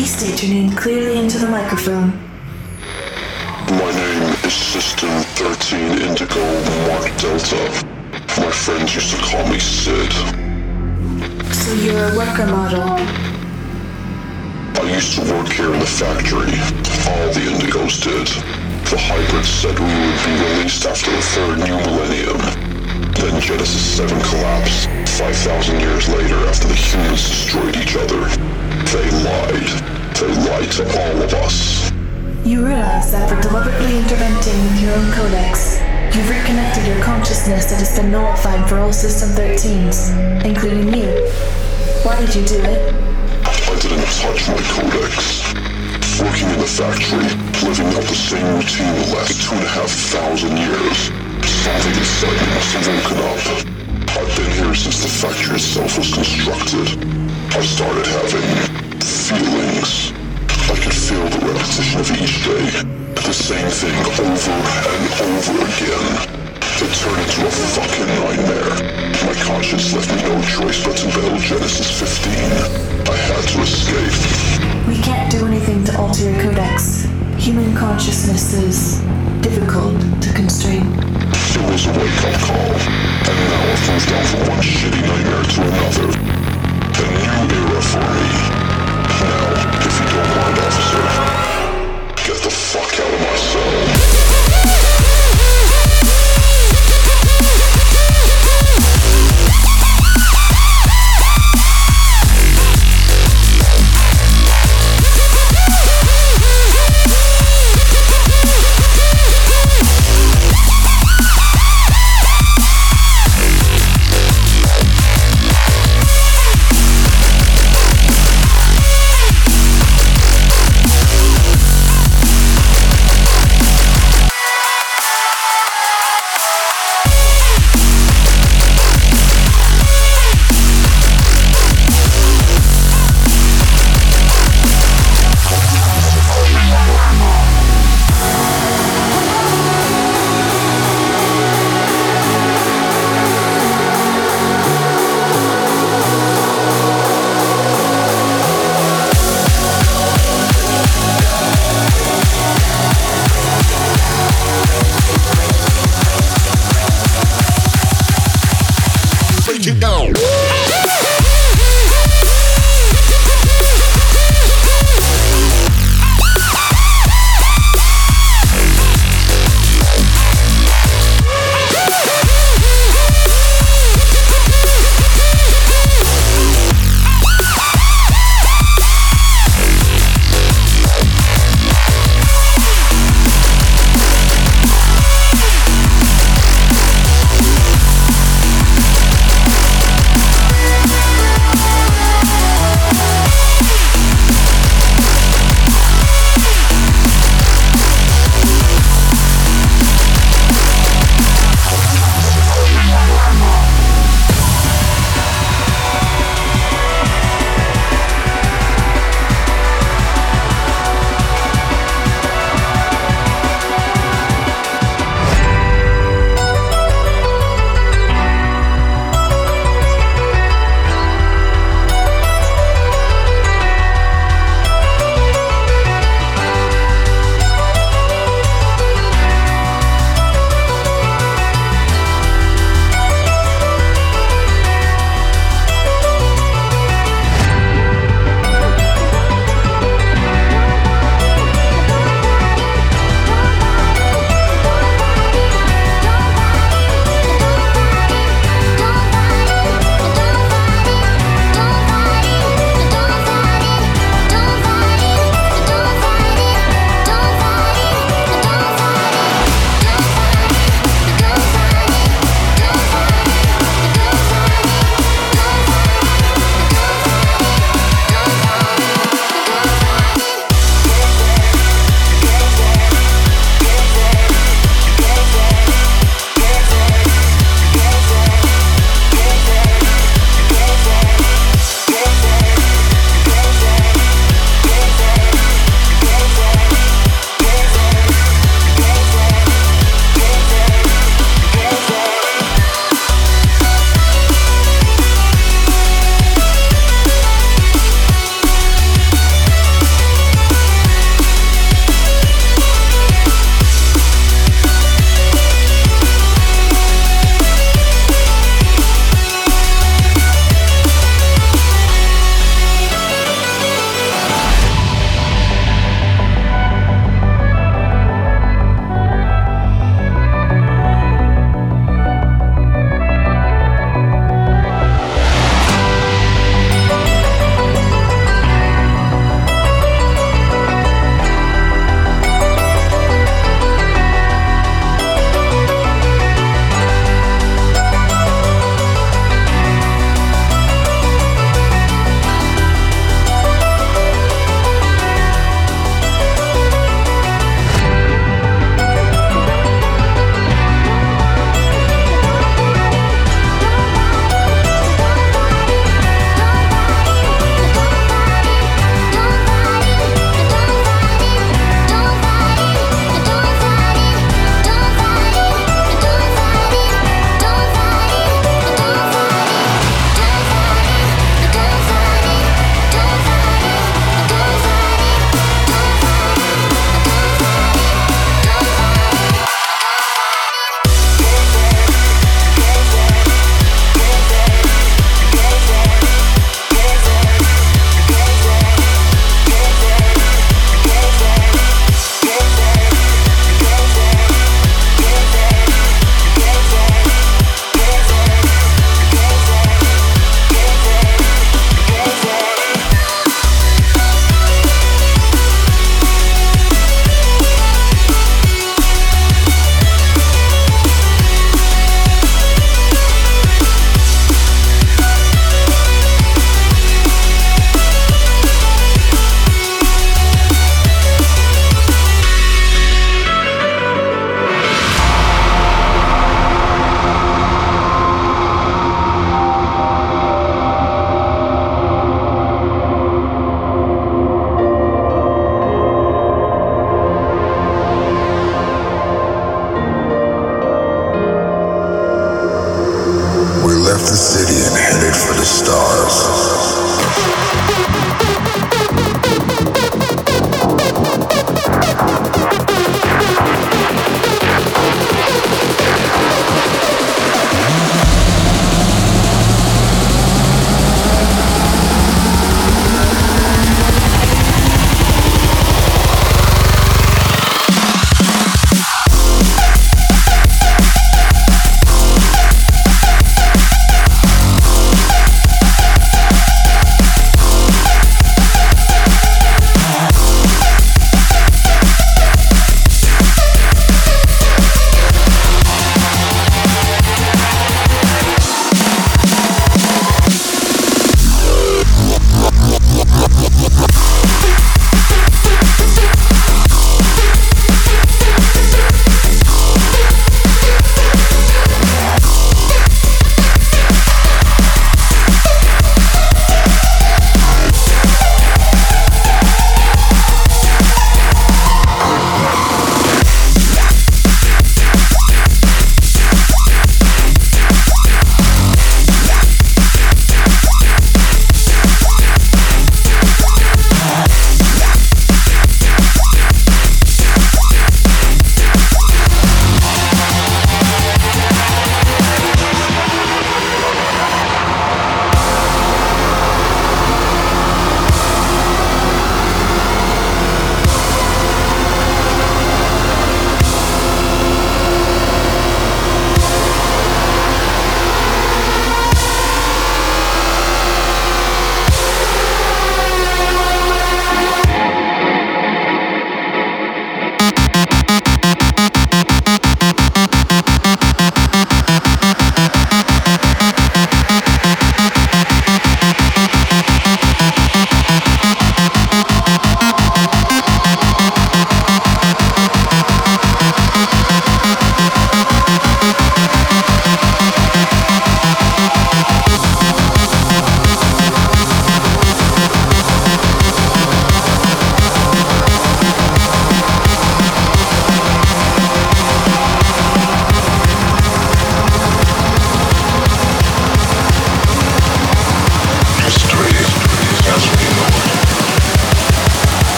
Please state your name clearly into the microphone. My name is System 13 Indigo Mark Delta. My friends used to call me Sid. So you're a worker model. I used to work here in the factory. All the Indigos did. The hybrids said we would be released after the third new millennium. Then Genesis 7 collapsed, 5,000 years later after the humans destroyed each other. They lied. They lied to all of us. You realize that for deliberately interventing with your own codex, you've reconnected your consciousness that has been nullified for all System 13s, including you. Why did you do it? I didn't touch my codex. Working in the factory, living out the same routine the last two and a half thousand years. Something inside me must have woken up. I've been here since the factory itself was constructed. I started having feelings. I could feel the repetition of each day. The same thing over and over again. It turned into a fucking nightmare. My conscience left me no choice but to battle Genesis 15. I had to escape. We can't do anything to alter your codex. Human consciousness is difficult to constrain. It was a wake-up call, and now I've moved on from one shitty nightmare to another. Me. Now, if you don't mind, officer,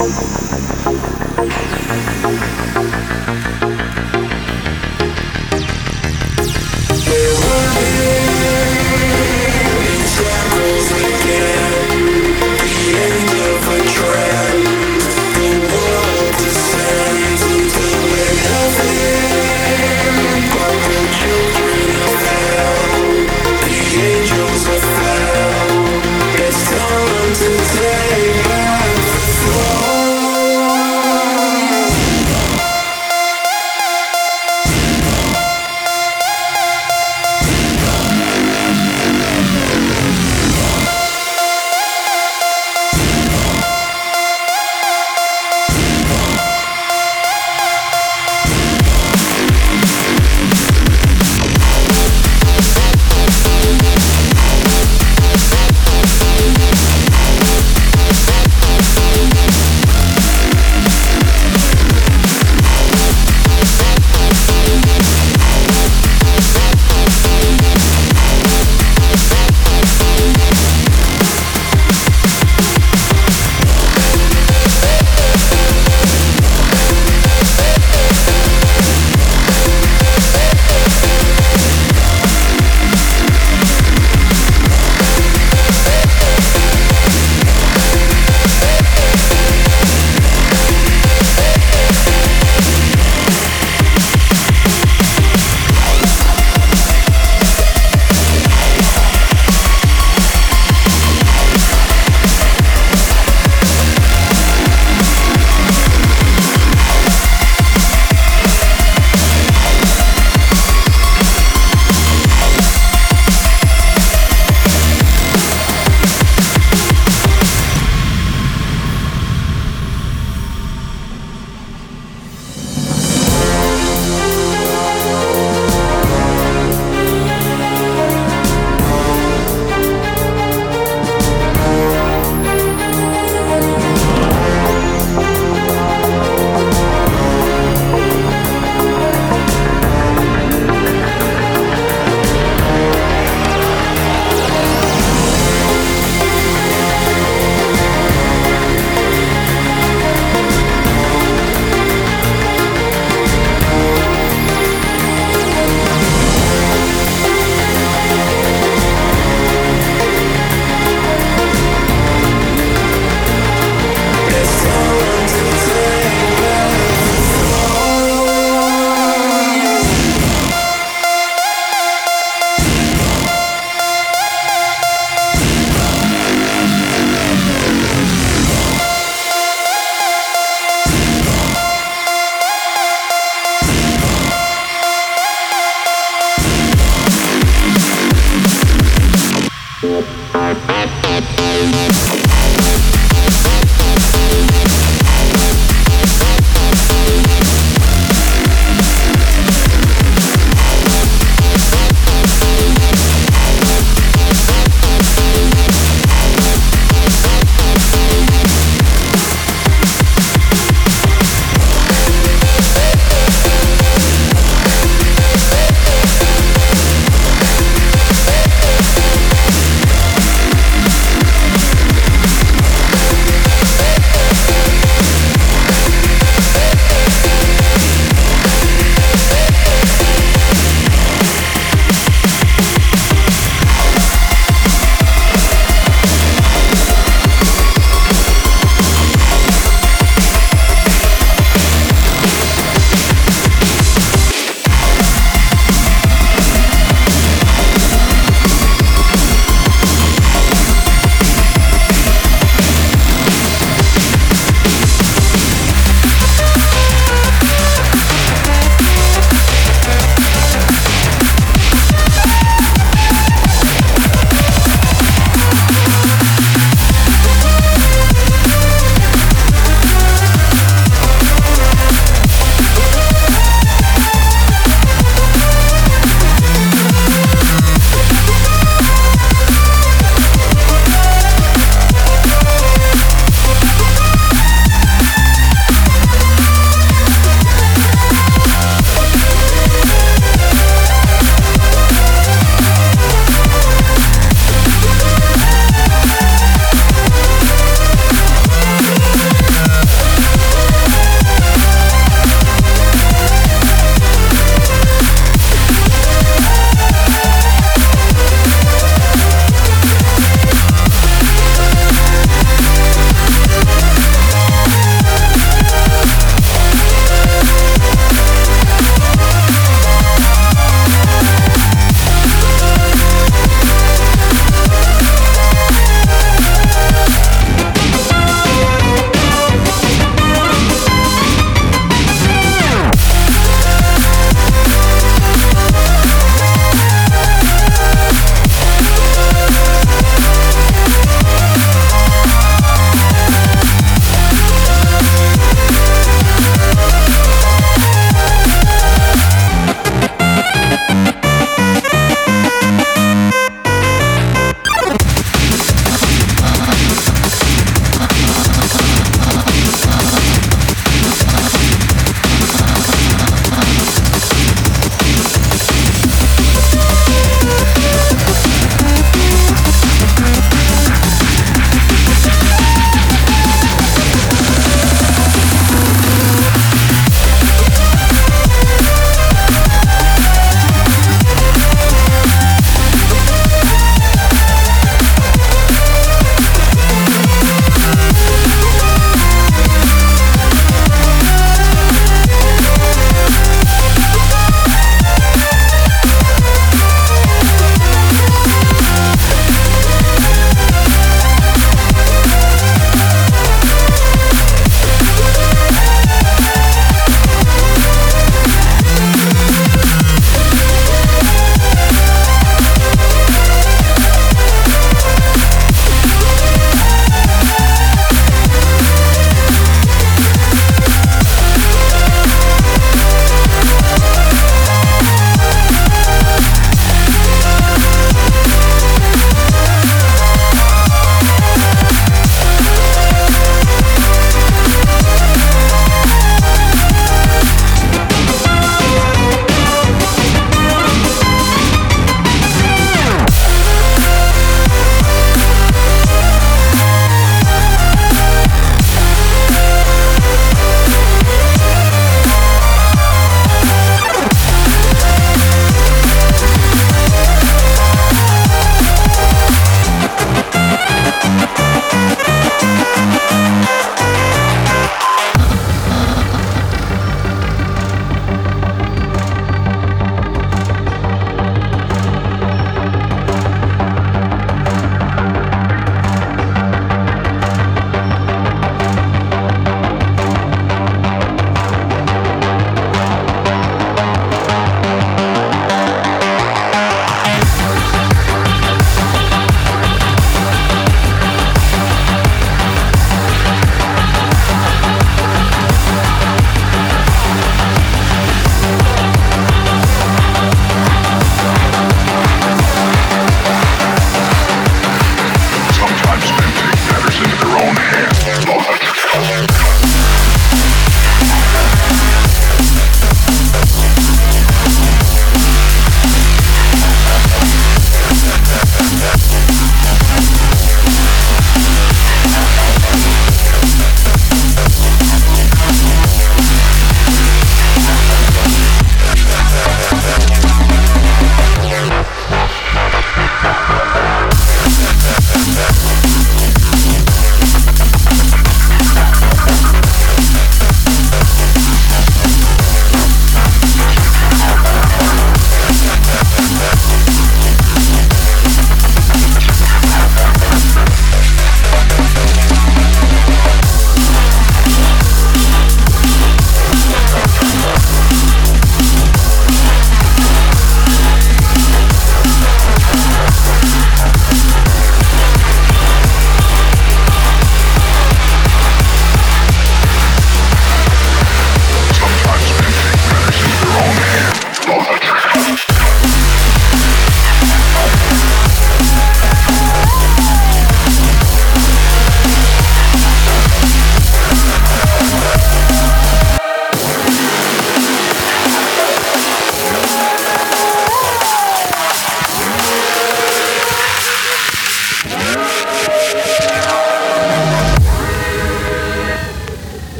Thank you.